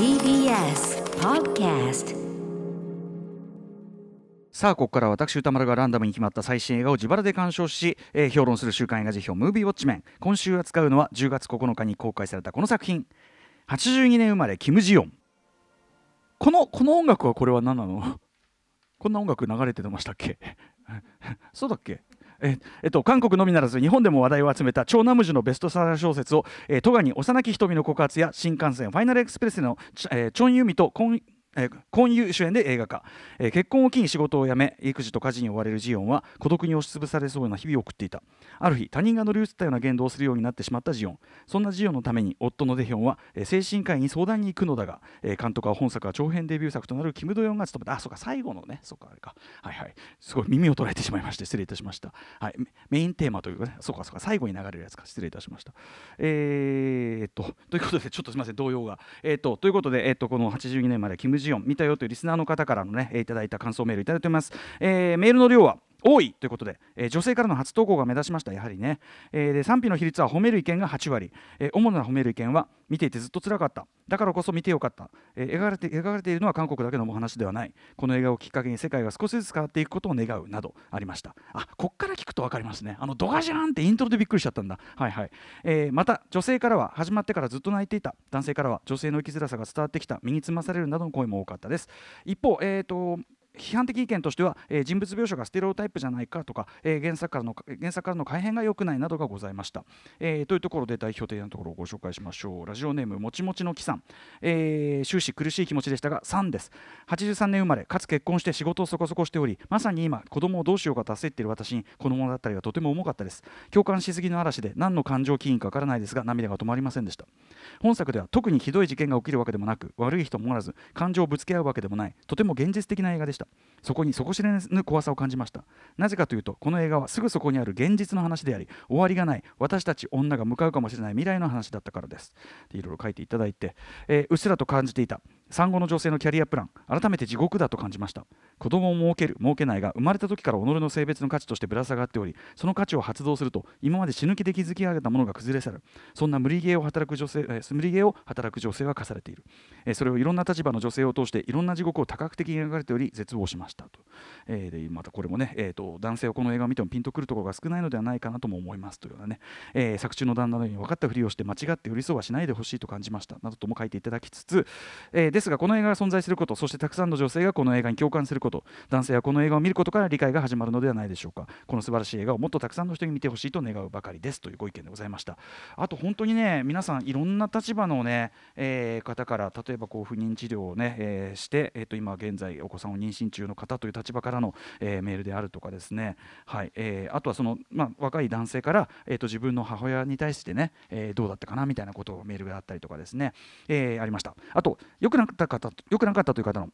TBS Podcast さあここから私歌丸がランダムに決まった最新映画を自腹で鑑賞し、えー評論する週刊映画辞表「ムービーウォッチメン」今週扱うのは10月9日に公開されたこの作品。82年生まれキム・ジヨン。このこの音楽はこれは何なの？こんな音楽流れてましたっけ？そうだっけ？ええっと、韓国のみならず日本でも話題を集めた超ナムジュのベストセラー小説を、えー、戸賀に幼き瞳の告発や新幹線ファイナルエクスプレスの、えチョン・ユミとコンえー、婚友主演で映画化、えー結婚を機に仕事を辞め育児と家事に追われるジオンは孤独に押しつぶされそうな日々を送っていた。ある日他人が乗り移ったような言動をするようになってしまったジオン。そんなジオンのために夫のデヒョンは、えー精神科医に相談に行くのだが、えー監督は本作は長編デビュー作となるキム・ドヨンが務めた。あそうか最後のね。そうかあれか。はいはい。すごい耳を捉えてしまいまして失礼いたしました。はい。メインテーマというかね。そうかそうか。最後に流れるやつか。失礼いたしました。えー、っとということでちょっとすみません。動揺が。えー、っとということでえーっとこの82年までキム・ジヨン見たよというリスナーの方からのねえいただいた感想メールいただいております、えーメールの量は多いということで、えー女性からの初投稿が目立ちました。やはりね、えーで賛否の比率は褒める意見が8割、えー主な褒める意見は見ていてずっと辛かった。だからこそ見てよかった、えー描かれて描かれているのは韓国だけのお話ではない。この映画をきっかけに世界が少しずつ変わっていくことを願うなどありました。あこっから聞くと分かりますね。あのドガジャーンってイントロでびっくりしちゃったんだ。はいはい、えまた女性からは始まってからずっと泣いていた。男性からは女性の生きづらさが伝わってきた。身につまされるなどの声も多かったです。一方えっ、と批判的意見としては、えー人物描写がステレオタイプじゃないかとか、えー原作からの原作からの改変が良くないなどがございました、えーというところで代表的なところをご紹介しましょう。ラジオネームもちもちのきさん、えー終始苦しい気持ちでしたが3です。83年生まれかつ結婚して仕事をそこそこしておりまさに今子供をどうしようかと焦っている私にこの物語がとても重かったです。共感しすぎの嵐で何の感情起因かわからないですが涙が止まりませんでした。本作では特にひどい事件が起きるわけでもなく悪い人もおらず感情をぶつけ合うわけでもないとても現実的な映画でした。そこに底知れぬ怖さを感じました。なぜかというとこの映画はすぐそこにある現実の話であり終わりがない。私たち女が向かうかもしれない未来の話だったからです。いろいろ書いていただいて、えーうっすらと感じていた。産後の女性のキャリアプラン改めて地獄だと感じました。子供を設ける設けないが生まれた時から己の性別の価値としてぶら下がっておりその価値を発動すると今まで死ぬ気で築き上げたものが崩れ去る。そんな無理ゲーを働く女性、えー無理ゲーを働く女性は課されている、えーそれをいろんな立場の女性を通していろんな地獄を多角的に描かれており絶望しましたと、えーでまたこれもね、えーと男性はこの映画を見てもピンとくるところが少ないのではないかなとも思いますというようなね、えー作中の旦那のように分かったふりをして間違って寄り添いはしないでほしいと感じました。などとも書いていただきつつ、えーですがこの映画が存在することそしてたくさんの女性がこの映画に共感すること男性はこの映画を見ることから理解が始まるのではないでしょうか。この素晴らしい映画をもっとたくさんの人に見てほしいと願うばかりですというご意見でございました。あと本当にね皆さんいろんな立場のね、えー方から例えばこう不妊治療をね、えーして、えー、と今現在お子さんを妊娠中の方という立場からの、えーメールであるとかですね、はい。えーあとはその、まあ、若い男性から、えー、と自分の母親に対してね、えーどうだったかなみたいなことをメールがあったりとかですね、えーありました。あと良くなかった方良くなかったという方の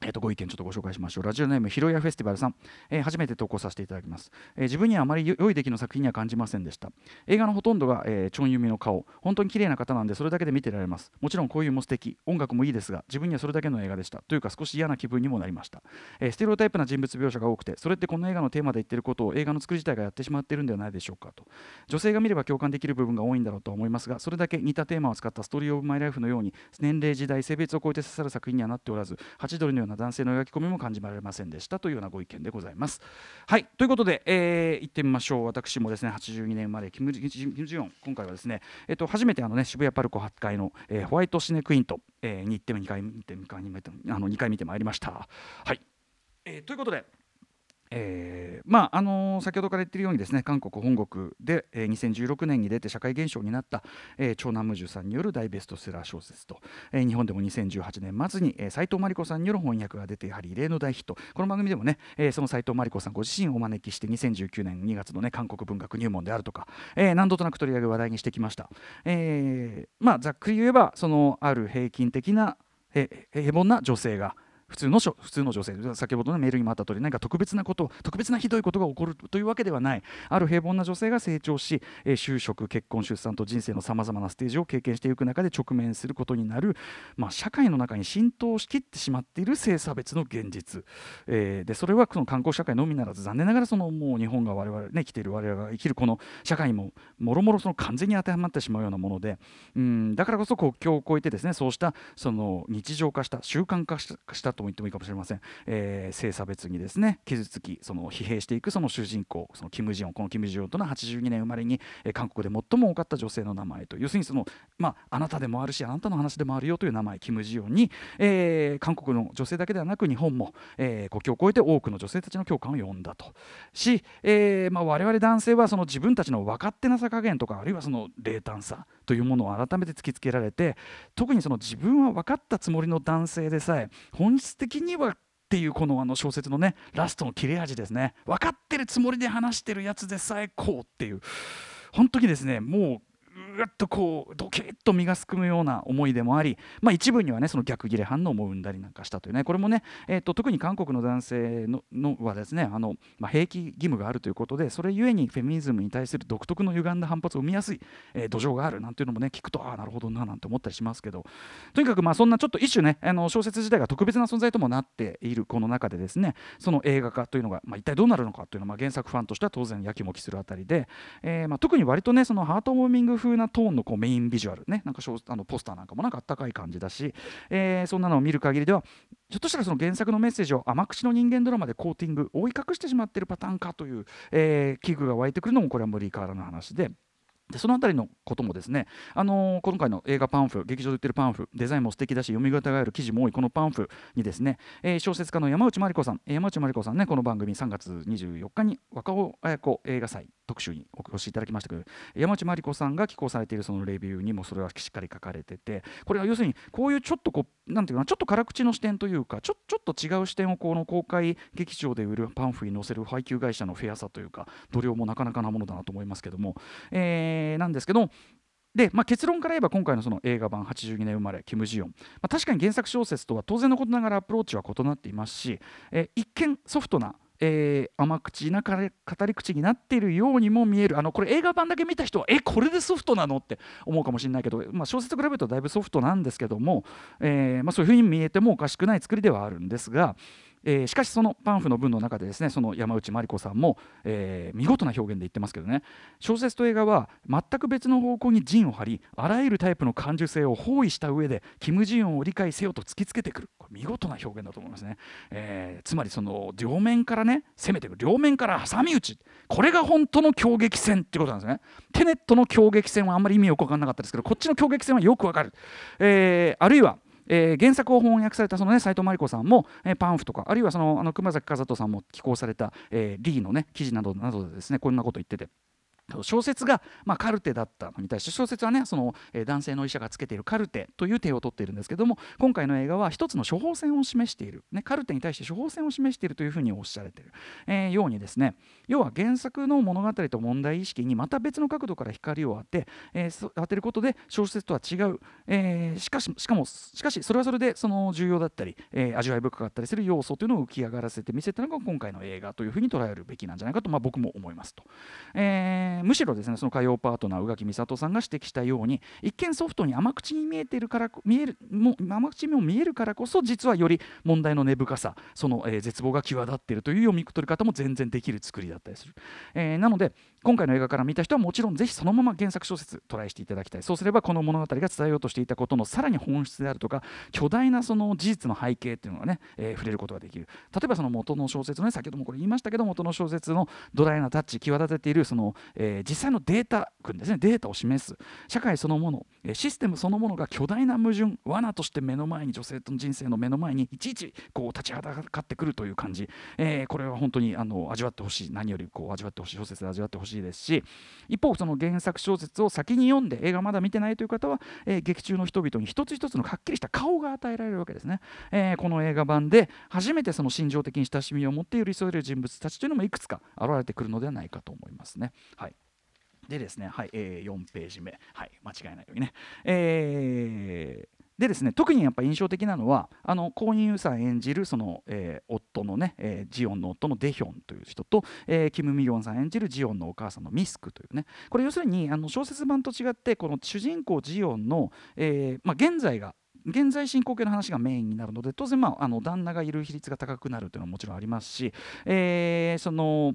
えー、とご意見ちょっとご紹介しましょう。ラジオネームひろやフェスティバルさん、えー初めて投稿させていただきます、えー自分にはあまり良い出来の作品には感じませんでした。映画のほとんどが、えー、チョンユミの顔、本当に綺麗な方なんでそれだけで見てられます。もちろんこういうも素敵、音楽もいいですが、自分にはそれだけの映画でした。というか少し嫌な気分にもなりました。えーステレオタイプな人物描写が多くて、それってこの映画のテーマで言ってることを映画の作り自体がやってしまってるんではないでしょうかと。女性が見れば共感できる部分が多いんだろうと思いますが、それだけ似たテーマを使ったストーリー・オブ・マイ・ライフのように、年齢、時代、性別を超えて刺さる作品にはなっておらず、ハチドリのような男性の描き込みも感じられませんでしたというようなご意見でございます。はい、ということで、えー行ってみましょう。私もですね、82年生まれ、キム・ジヨン、今回はですね、えっと、初めてあの、ね、渋谷パルコ8階の、えーホワイトシネクイント、えーに行って2回見て、2回見てあの2回見てまいりました。はい、えーということで、えーまああのー先ほどから言っているようにですね韓国本国で、えー2016年に出て社会現象になった、えー、長南無樹さんによる大ベストセラー小説と、えー日本でも2018年末に、えー、藤真理子さんによる翻訳が出てやはり異例の大ヒット。この番組でもね、えーその斉藤真理子さんご自身をお招きして2019年2月のね韓国文学入門であるとか、えー何度となく取り上げ話題にしてきました、えーまあざっくり言えばそのある平均的なえー平凡な女性が普通の普通の女性先ほどのメールにもあった通り何か特別なこと特別なひどいことが起こるというわけではない。ある平凡な女性が成長し、えー、就職結婚出産と人生のさまざまなステージを経験していく中で直面することになる、まあ、社会の中に浸透しきってしまっている性差別の現実、えー、でそれはその観光社会のみならず残念ながらそのもう日本が我々ね来ている我々が生きるこの社会ももろもろ完全に当てはまってしまうようなもので。うんだからこそ国境を越えてですねそうしたその日常化した習慣化したとも言ってもいいかもしれません、えー、性差別にですね傷つきその疲弊していくその主人公そのキム・ジヨンこのキム・ジヨンとの82年生まれに、えー、韓国で最も多かった女性の名前と要するにその、まあ、あなたでもあるしあなたの話でもあるよという名前キム・ジヨンに、えー、韓国の女性だけではなく日本も、えー、国境を越えて多くの女性たちの共感を呼んだと。し、えーまあ、我々男性はその自分たちの分かってなさ加減とかあるいはその冷淡さというものを改めて突きつけられて特にその自分は分かったつもりの男性でさえ本質的にはっていうこのあの小説のねラストの切れ味ですね。分かってるつもりで話してるやつでさえこうっていう。本当にですねもうぐっとこうドキッと身がすくむような思いでもあり、まあ、一部にはねその逆切れ反応も生んだりなんかしたというねこれもね、えーと、特に韓国の男性ののはですねあの、まあ、兵役義務があるということでそれゆえにフェミニズムに対する独特の歪んだ反発を生みやすい、えー、土壌があるなんていうのもね聞くとああなるほどななんて思ったりしますけどとにかくまあそんなちょっと一種ねあの小説自体が特別な存在ともなっているこの中でですねその映画化というのが、まあ、一体どうなるのかというのは、まあ、原作ファンとしては当然やきもきするあたりで、えーまあ、特に割とねそのハートウォーミング風なトーンのこうメインビジュアルねなんかあのポスターなんかもなんかあったかい感じだし、えー、そんなのを見る限りではひょっとしたらその原作のメッセージを甘口の人間ドラマでコーティング覆い隠してしまってるパターンかという、えー、危惧が湧いてくるのもこれは無理からの話で。でそのあたりのこともですね、あのー、今回の映画パンフ劇場で売ってるパンフデザインも素敵だし読み応えがある記事も多いこのパンフにですね、えー、小説家の山内真理子さん山内真理子さんねこの番組3月24日に若尾綾子映画祭特集にお越しいただきましたけど山内真理子さんが寄稿されているそのレビューにもそれはしっかり書かれててこれは要するにこういうちょっとこうなんていうかなちょっと辛口の視点というかちょちょっと違う視点をこの公開劇場で売るパンフに載せる配給会社のフェアさというか度量もなかなかなものだなと思いますけども、えー、なんですけどで、まあ、結論から言えば今回のその映画版82年生まれキム・ジヨン、まあ、確かに原作小説とは当然のことながらアプローチは異なっていますし、え、一見ソフトなえー、甘口な語り口になっているようにも見える。あのこれ映画版だけ見た人はえこれでソフトなのって思うかもしれないけど、まあ、小説と比べるとだいぶソフトなんですけども、えーまあ、そういうふうに見えてもおかしくない作りではあるんですが、えー、しかしそのパンフの文の中でですねその山内真理子さんも、えー、見事な表現で言ってますけどね。小説と映画は全く別の方向に陣を張りあらゆるタイプの感受性を包囲した上でキム・ジヨンを理解せよと突きつけてくる。これ見事な表現だと思いますね、えー、つまりその両面からね攻めてくる。両面から挟み撃ち。これが本当の狂撃戦ってことなんですね。テネットの狂撃戦はあんまり意味よく分かんなかったですけどこっちの狂撃戦はよくわかる、えー、あるいはえー、原作を翻訳されたそのね斉藤真理子さんも、えー、パンフとかあるいはそのあの熊崎和人さんも寄稿された、えー、リーのね記事などなどでですねこんなこと言ってて。小説が、まあ、カルテだったのに対して小説はねその、男性の医者がつけているカルテという手を取っているんですけども今回の映画は一つの処方箋を示している、ね、カルテに対して処方箋を示しているというふうにおっしゃられている、えー、ようにですね要は原作の物語と問題意識にまた別の角度から光を当て、えー、当てることで小説とは違う、え、しかししかもしかしそれはそれでその重要だったり、え、味わい深かったりする要素というのを浮き上がらせて見せたのが今回の映画というふうに捉えるべきなんじゃないかと、まあ、僕も思いますと。えー、むしろですねその歌謡パートナー宇垣美里さんが指摘したように一見ソフトに甘口に見えてるから見えるも甘口も見えるからこそ実はより問題の根深さその、えー、絶望が際立っているという読み取り方も全然できる作りだったりする、えー、なので今回の映画から見た人はもちろんぜひそのまま原作小説トライしていただきたい。そうすればこの物語が伝えようとしていたことのさらに本質であるとか巨大なその事実の背景っていうのがね、えー、触れることができる。例えばその元の小説のね先ほどもこれ言いましたけど元の小説のドライなタッチ際立てているその、えー、実際のデータ群ですね。データを示す社会そのものシステムそのものが巨大な矛盾罠として目の前に女性との人生の目の前にいちいちこう立ちはだかってくるという感じ、えー、これは本当にあの味わってほしい。何よりこう味わってほしい小説で味わってほしい。ですし一方その原作小説を先に読んで映画まだ見てないという方は、えー、劇中の人々に一つ一つのはっきりした顔が与えられるわけですね、えー、この映画版で初めてその心情的に親しみを持って寄り添える人物たちというのもいくつか現れてくるのではないかと思いますね。はい。でですね、はい、えー、4ページ目、はい、間違いないようにね、えーでですね特にやっぱ印象的なのはあのコーニン・ユさん演じるその、えー、夫のね、えー、ジオンの夫のデヒョンという人と、えー、キム・ミヨンさん演じるジオンのお母さんのミスクというね。これ要するにあの小説版と違ってこの主人公ジオンの、えまあ、現在が現在進行形の話がメインになるので当然、まあ、あの旦那がいる比率が高くなるというのはもちろんありますし、え、その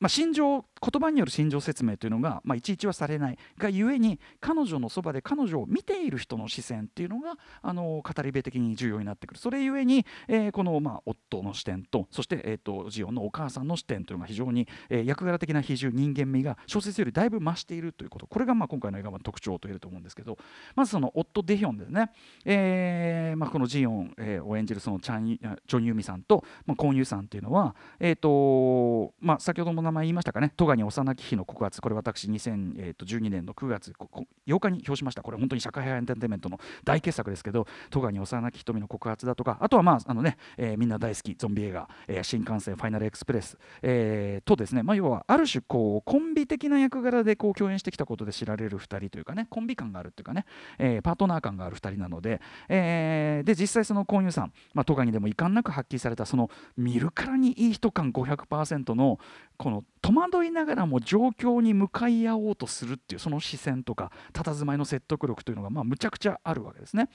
まあ、心情言葉による心情説明というのが、まあ、いちいちはされない。がゆえに彼女のそばで彼女を見ている人の視線っていうのがあの語り部的に重要になってくる。それゆえに、えー、この、まあ、夫の視点とそして、えーと、ジオンのお母さんの視点というのが非常に、えー、役柄的な比重人間味が小説よりだいぶ増しているということ。これがまあ今回の映画の特徴と言えると思うんですけど。まずその夫デヒョンですね、えーまあ、このジオン、えー、を演じるそのチャンチョン・ユミさんと、まあ、コン・ユさんっていうのは、えーとまあ、先ほども名前言いましたかね。戸に幼き日の告発これ私2012年の9月8日に表しました。これ本当に社会派エンターテインメントの大傑作ですけど戸に幼き瞳の告発だとかあとはまああのね、えー、みんな大好きゾンビ映画、えー、新幹線ファイナルエクスプレス、えー、とですね、まあ、要はある種こうコンビ的な役柄でこう共演してきたことで知られる2人というかねコンビ感があるというかね、えー、パートナー感がある2人なので、えー、で実際その購入さん、まあ、戸にでも遺憾なく発揮されたその見るからにいい人感500%のこの戸惑いながらも状況に向かい合おうとするっていうその視線とか佇まいの説得力というのがまあむちゃくちゃあるわけですね。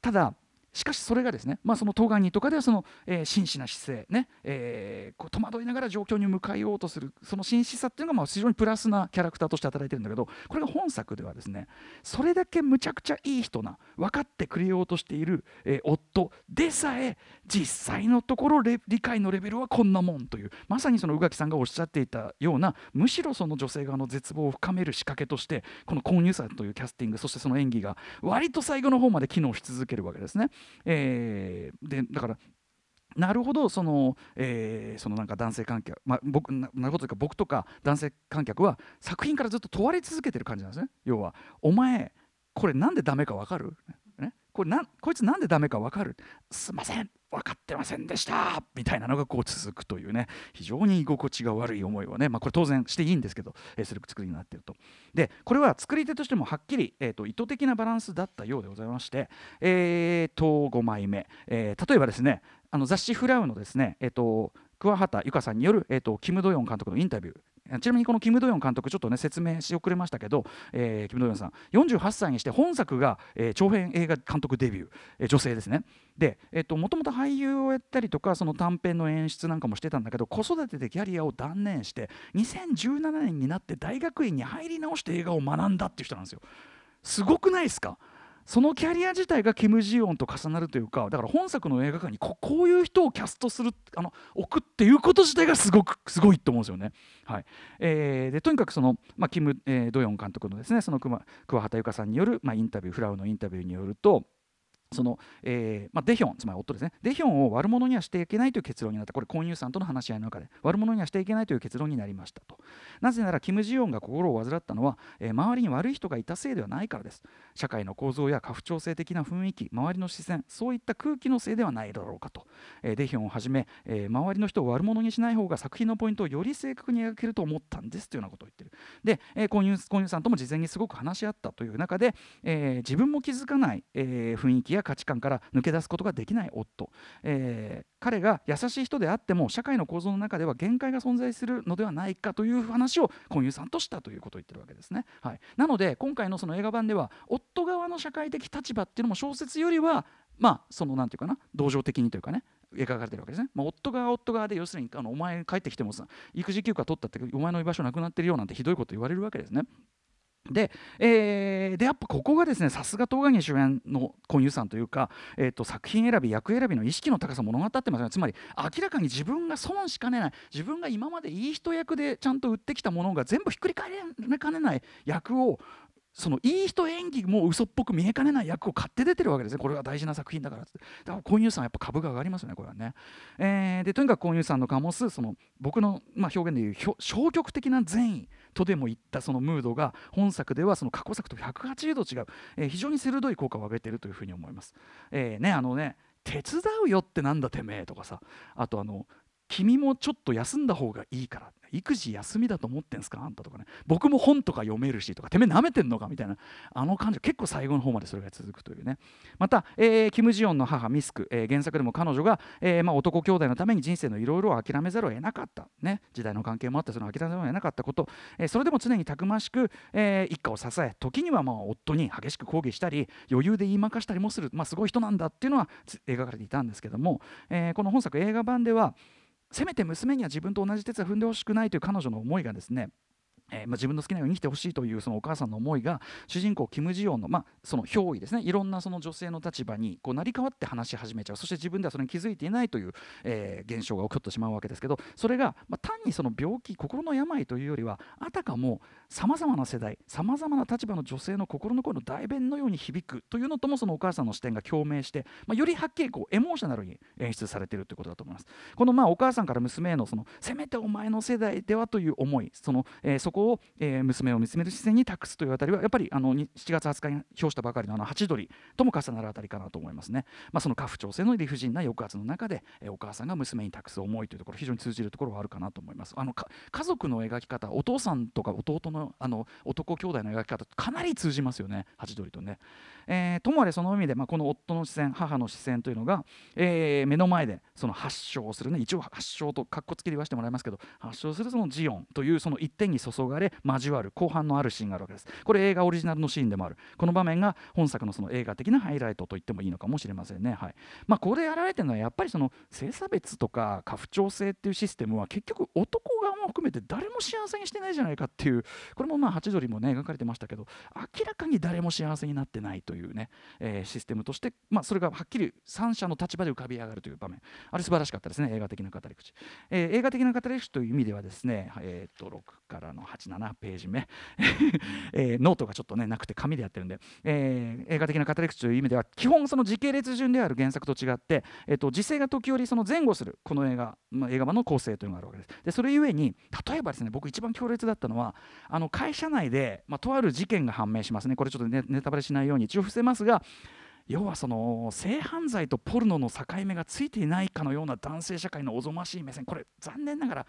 ただしかしそれがですね、まあ、その東岸にとかではその、えー、真摯な姿勢ね、えー、こう戸惑いながら状況に向かいようとするその真摯さっていうのがまあ非常にプラスなキャラクターとして働いてるんだけどこれが本作ではですねそれだけむちゃくちゃいい人な分かってくれようとしている、えー、夫でさえ実際のところ理解のレベルはこんなもんというまさにその宇垣さんがおっしゃっていたようなむしろその女性側の絶望を深める仕掛けとしてこの購入者というキャスティングそしてその演技が割と最後の方まで機能し続けるわけですね。えーえ、でだからなるほどその、えー、そのなんか男性観客、まあ、僕なるほどというか僕とか男性観客は作品からずっと問われ続けてる感じなんですね。要はお前これなんでダメか分かる、ね、これなこいつなんでダメか分かる？すいません。分かってませんでした。みたいなのがこう続くというね。非常に居心地が悪い思いをね、まあ、これ当然していいんですけど、えー、する作りになっていると。でこれは作り手としてもはっきり、えーと、意図的なバランスだったようでございまして、えー、と5枚目、えー、例えばですねあの雑誌「フラウのですね、えーと桑畑由香さんによる、えーと、キム・ドヨン監督のインタビュー。ちなみにこのキム・ドヨン監督ちょっとね説明し遅れましたけど、えー、キム・ドヨンさん48歳にして本作が、えー、長編映画監督デビュー、えー、女性ですね。でもともと俳優をやったりとかその短編の演出なんかもしてたんだけど子育てでキャリアを断念して2017年になって大学院に入り直して映画を学んだっていう人なんですよ。すごくないですか？そのキャリア自体がキム・ジヨンと重なるというかだから本作の映画館にここういう人をキャストするあの置くっていうこと自体がすごくすごいと思うんですよね。はいえー、でとにかくその、まあ、キム・えー、ドヨン監督のですねその桑畑由香さんによる、まあ、インタビューフラウのインタビューによるとそのえーまあ、デヒョンつまり夫ですね。デヒョンを悪者にはしていけないという結論になった。これコンユーさんとの話し合いの中で悪者にはしていけないという結論になりましたと。なぜならキム・ジヨンが心を患ったのは、えー、周りに悪い人がいたせいではないからです。社会の構造や家父長制的な雰囲気周りの視線そういった空気のせいではないだろうかと、えー、デヒョンをはじめ、えー、周りの人を悪者にしない方が作品のポイントをより正確に描けると思ったんですというようなことを言ってる。で、えー、コンユーコンユーさんとも事前にすごく話し合ったという中で、えー、自分も気づかない、えー、雰囲気や価値観から抜け出すことができない夫、えー、彼が優しい人であっても社会の構造の中では限界が存在するのではないかという話を婚友さんとしたということを言ってるわけですね、はい、なので今回のその映画版では夫側の社会的立場っていうのも小説よりはまあその何て言うかな同情的にというかね描かれてるわけですね、まあ、夫側夫側で要するにあのお前帰ってきてもさ育児休暇取ったってお前の居場所なくなってるよなんてひどいこと言われるわけですね。で,、えー、でやっぱここがですねさすが東金主演の婚友さんというか、えーと、作品選び役選びの意識の高さ物語ってますね。つまり明らかに自分が損しかねない自分が今までいい人役でちゃんと売ってきたものが全部ひっくり返りかねない役をそのいい人演技も嘘っぽく見えかねない役を買って出てるわけですね。これが大事な作品だからって。だからコンユーさんやっぱ株が上がりますよねこれはね、えー、でとにかくコンユーさんの醸すその僕の、まあ、表現でいう消極的な善意。とでも言ったそのムードが本作ではその過去作と180度違う、えー、非常に鋭い効果を上げているというふうに思います、えー、ねあのね手伝うよってなんだてめえとかさ。あとあの君もちょっと休んだ方がいいから育児休みだと思ってんすか？あんたとかね。僕も本とか読めるしとかてめえ舐めてんのか？みたいな。あの感じ結構最後の方までそれが続くというね。また、えー、キム・ジヨンの母ミスク、えー、原作でも彼女が、えーまあ、男兄弟のために人生のいろいろを諦めざるを得なかった、ね、時代の関係もあってその諦めざるを得なかったこと、えー、それでも常にたくましく、えー、一家を支え時にはまあ夫に激しく抗議したり余裕で言いまかしたりもする、まあ、すごい人なんだっていうのは描かれていたんですけども、えー、この本作映画版ではせめて娘には自分と同じ鉄を踏んでほしくないという彼女の思いがですねえーまあ、自分の好きなように生きてほしいというそのお母さんの思いが主人公キム・ジヨンの,、まあその憑依ですねいろんなその女性の立場にこう成り代わって話し始めちゃうそして自分ではそれに気づいていないという、えー、現象が起こってしまうわけですけどそれが、まあ、単にその病気心の病というよりはあたかもさまざまな世代さまざまな立場の女性の心の声の代弁のように響くというのともそのお母さんの視点が共鳴して、まあ、よりはっきりこうエモーショナルに演出されているということだと思います。このまあお母さんから娘へのそのせめてお前の世代ではという思いその、えー、そこを、えー、娘を見つめる視線に託すというあたりはやっぱりあの7月20日に表したばかりのあのハチドリとも重なるあたりかなと思いますね。まあ、その家父長制の理不尽な抑圧の中で、えー、お母さんが娘に託す思いというところ非常に通じるところはあるかなと思います。あの家族の描き方お父さんとか弟のあの男兄弟の描き方かなり通じますよねハチドリとね。えー、ともあれその意味で、まあ、この夫の視線母の視線というのが、えー、目の前でその発症するね一応発症とかっこつけで言わせてもらいますけど発症するそのジオンというその一点に注ぐがれ交わる後半のあるシーンがあるわけです。これ映画オリジナルのシーンでもある。この場面が本作のその映画的なハイライトと言ってもいいのかもしれませんね。はい。まあこでやられてるのはやっぱりその性差別とか家父長制っていうシステムは結局男側も含めて誰も幸せにしてないじゃないかっていうこれもまあハチドリもね描かれてましたけど明らかに誰も幸せになってないというね、えー、システムとして、まあ、それがはっきり三者の立場で浮かび上がるという場面。あれ素晴らしかったですね映画的な語り口、えー、映画的な語り口という意味ではですね、えー、と6からの87ページ目、えー、ノートがちょっとねなくて紙でやってるんで、えー、映画的な語り口という意味では基本その時系列順である原作と違って、えー、と時勢が時折その前後するこの映画、まあ、映画版の構成というのがあるわけです。でそれゆえに例えばですね僕一番強烈だったのはあの会社内で、まあ、とある事件が判明しますね。これちょっとネネタバレしないように一応伏せますが要はその性犯罪とポルノの境目がついていないかのような男性社会のおぞましい目線。これ残念ながら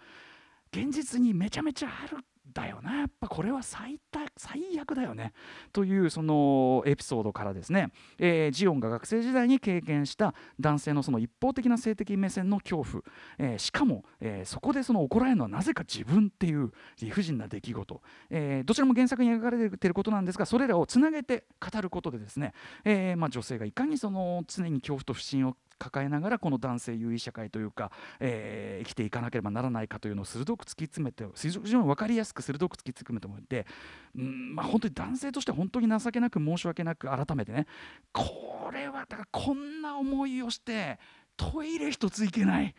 現実にめちゃめちゃあるだよな。やっぱこれは最最悪だよね。というそのエピソードからですね、えー、ジオンが学生時代に経験した男性のその一方的な性的目線の恐怖、えー、しかも、えー、そこでその怒られるのはなぜか自分っていう理不尽な出来事、えどちらも原作に描かれていることなんですがそれらをつなげて語ることでですね、えまあ、女性がいかにその常に恐怖と不信を抱えながらこの男性優位社会というか、えー、生きていかなければならないかというのを鋭く突き詰めて非常に分かりやすく鋭く突き詰めてもらって、うんまあ、本当に男性として本当に情けなく申し訳なく改めてねこれはだからこんな思いをしてトイレ一つ行けない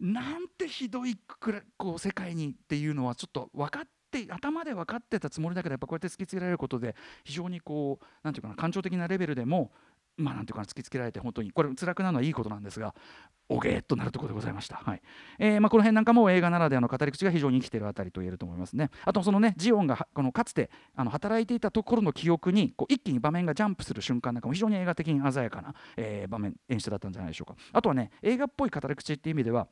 なんてひどいくらこう世界にっていうのはちょっと分かって頭で分かってたつもりだけどやっぱこうやって突きつけられることで非常にこう何て言うかな感情的なレベルでもまあ、なんていうか突きつけられて本当にこれ辛くなるのはいいことなんですがおげーっとなるところでございました、はい。えーまあ、この辺なんかも映画ならではの語り口が非常に生きているあたりと言えると思いますね。あとそのねジオンがこのかつてあの働いていたところの記憶にこう一気に場面がジャンプする瞬間なんかも非常に映画的に鮮やかな、えー、場面演出だったんじゃないでしょうか。あとはね映画っぽい語り口っていう意味では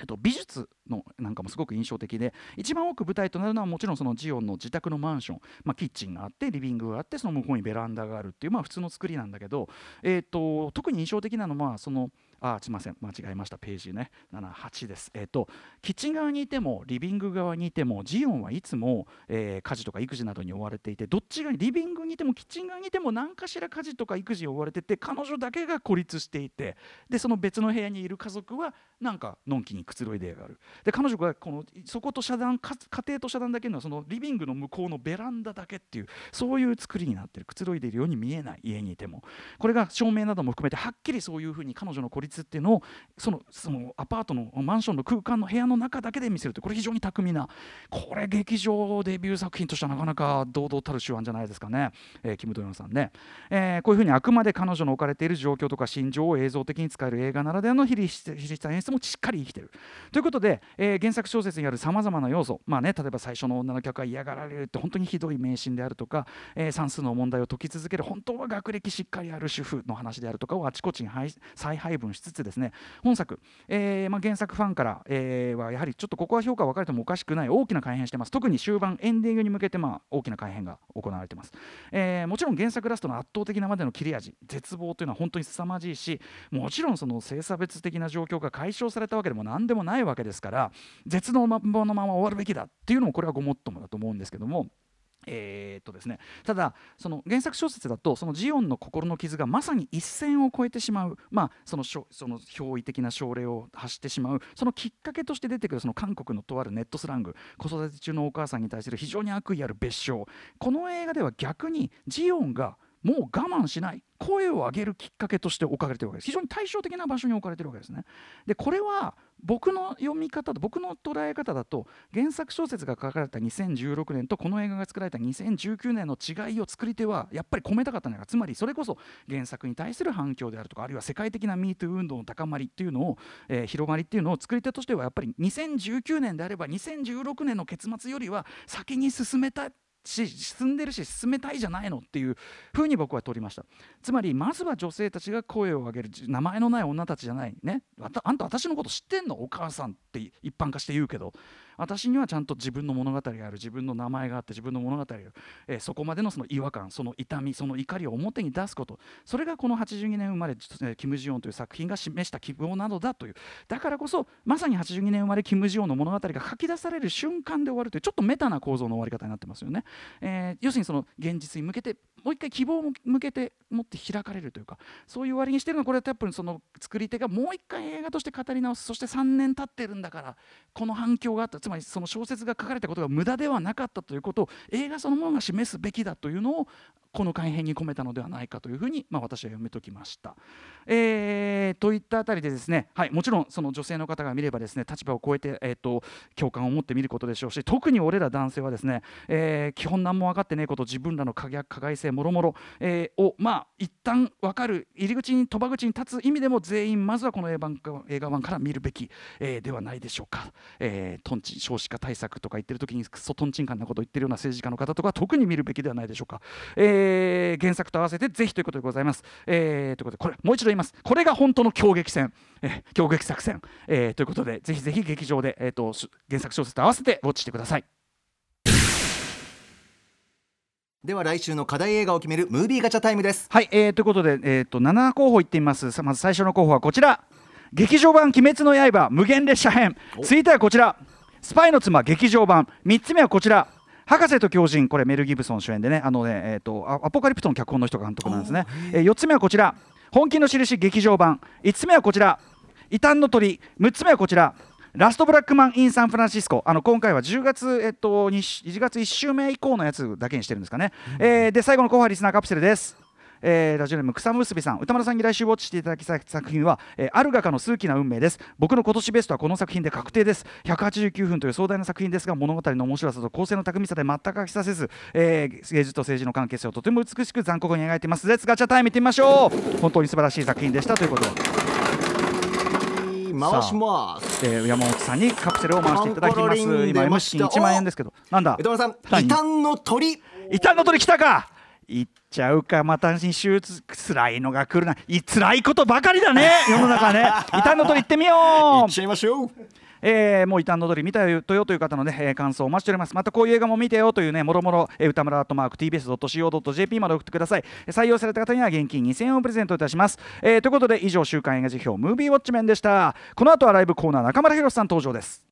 えっと、美術のなんかもすごく印象的で一番多く舞台となるのはもちろんそのジオンの自宅のマンション、まあ、キッチンがあってリビングがあってその向こうにベランダがあるっていう、まあ、普通の作りなんだけど、え、っと特に印象的なのはそのあすみません。間違えました。ページね。78です。えっ、ー、とキッチン側にいてもリビング側にいてもジオンはいつも、えー、家事とか育児などに追われていてどっちがリビングにいてもキッチン側にいても何かしら家事とか育児に追われてて彼女だけが孤立していてでその別の部屋にいる家族はなんかのんきにくつろいでやがる。で彼女がこのそこと遮断家庭と遮断だけのそのリビングの向こうのベランダだけっていうそういう作りになってる。くつろいでいるように見えない家にいても。これが照明なども含めてはっきりそういうふうに彼女の孤立っていうのをそのそのアパートのマンションの空間の部屋の中だけで見せるとこれ非常に巧みなこれ劇場デビュー作品としてはなかなか堂々たる手腕じゃないですかね、えー、キム・ドヨンさんね、えー、こういうふうにあくまで彼女の置かれている状況とか心情を映像的に使える映画ならではの比率した演出もしっかり生きてる。ということで、えー、原作小説にあるさまざまな要素まあね例えば最初の女の客が嫌がられるって本当にひどい迷信であるとか、えー、算数の問題を解き続ける本当は学歴しっかりある主婦の話であるとかをあちこちに再配分ししつつですね本作、えーまあ、原作ファンから、え、はやはりちょっとここは評価分かれてもおかしくない大きな改変してます特に終盤エンディングに向けて、まあ、大きな改変が行われてます、えー、もちろん原作ラストの圧倒的なまでの切れ味絶望というのは本当に凄まじいしもちろんその性差別的な状況が解消されたわけでも何でもないわけですから絶のままのまま終わるべきだっていうのもこれはごもっともだと思うんですけども。えー、っとですね、ただその原作小説だとそのジオンの心の傷がまさに一線を越えてしまう、まあ、そのその憑依的な症例を発してしまうそのきっかけとして出てくるその韓国のとあるネットスラング子育て中のお母さんに対する非常に悪意ある別称。この映画では逆にジオンがもう我慢しない。声を上げるきっかけとして置かれているわけです。非常に対照的な場所に置かれているわけですね。でこれは僕の読み方と僕の捉え方だと原作小説が書かれた2016年とこの映画が作られた2019年の違いを作り手はやっぱり込めたかったのがつまりそれこそ原作に対する反響であるとかあるいは世界的な MeToo 運動の高まりっていうのを、えー、広まりっていうのを作り手としてはやっぱり2019年であれば2016年の結末よりは先に進めたし進んでるし進めたいじゃないのっていうふうに僕は取りました。つまりまずは女性たちが声を上げる。名前のない女たちじゃない。ね。あんた私のこと知ってんの？お母さんって一般化して言うけど。私にはちゃんと自分の物語がある。自分の名前があって自分の物語がある、えー、そこまでのその違和感その痛みその怒りを表に出すこと。それがこの82年生まれ、キム・ジヨンという作品が示した希望なのだという。だからこそまさに82年生まれキム・ジヨンの物語が書き出される瞬間で終わるというちょっとメタな構造の終わり方になってますよね、えー、要するにその現実に向けてもう一回希望を向けて持って開かれるというかそういう終わりにしてるのはこれはやっぱりその作り手がもう一回映画として語り直すそして3年経ってるんだからこの反響があったつまりその小説が書かれたことが無駄ではなかったということを映画そのものが示すべきだというのをこの改編に込めたのではないかというふうに、まあ、私は読めときました。えー、といったあたりでですね、はい、もちろんその女性の方が見ればですね立場を超えて、えーと、共感を持って見ることでしょうし特に俺ら男性はですね、えー、基本何も分かってねえこと自分らの可逆加害性もろもろをまあ一旦分かる入り口に鳥羽口に立つ意味でも全員まずはこの映画版から見るべき、えー、ではないでしょうか、えー、トンチ少子化対策とか言ってる時にクソトンチンカンなことを言ってるような政治家の方とか特に見るべきではないでしょうか。え、原作と合わせてぜひということでございます。えー、ということでこれもう一度言いますこれが本当の強撃戦、えー、強撃作戦、えー、ということでぜひぜひ劇場で、えーと、原作小説と合わせてウォッチしてください。では来週の課題映画を決めるムービーガチャタイムです。はい、えー、ということで、えーと、7候補いってみます。まず最初の候補はこちら。劇場版「鬼滅の刃無限列車編」続いてはこちら「スパイの妻劇場版」3つ目はこちら。博士と狂人。これメル・ギブソン主演でね。あのね、えーと、アポカリプトの脚本の人が監督なんですね、えー、4つ目はこちら。本気のしるし劇場版。5つ目はこちら。異端の鳥。6つ目はこちらラストブラックマン・イン・サンフランシスコ。あの今回は10月、えっと、1月1週目以降のやつだけにしてるんですかね、うん、えー、で最後の後半リスナーカプセルです。えー、ラジオネーム草むすびさん。宇多丸さんに来週ウォッチしていただきたい作品は、えー、ある画家の数奇な運命です。僕の今年ベストはこの作品で確定です。189分という壮大な作品ですが物語の面白さと構成の巧みさで全く飽きさせず、えー、芸術と政治の関係性をとても美しく残酷に描いています。 Let's ガチャタイムいってみましょう。本当に素晴らしい作品でしたということで回します、えー、山本さんにカプセルを回していただきます。今 M 資金1万円ですけど。なんだ？歌丸さん異端の鳥。異端の鳥来たか？いっちゃうか。また2週つらいのが来るな。い辛いことばかりだね。世の中ね。異端の鳥行ってみよう。いっちゃいましょうえー、もう異端の鳥見たよという方のね、えー、感想をお待ちしております。またこういう映画も見てよというねもろもろ、えー、歌村アートマーク TBS.CO.JP まで送ってください。採用された方には現金2000円をプレゼントいたします、えー、ということで以上週刊映画辞表ムービーウォッチメンでした。この後はライブコーナー中村宏さん登場です。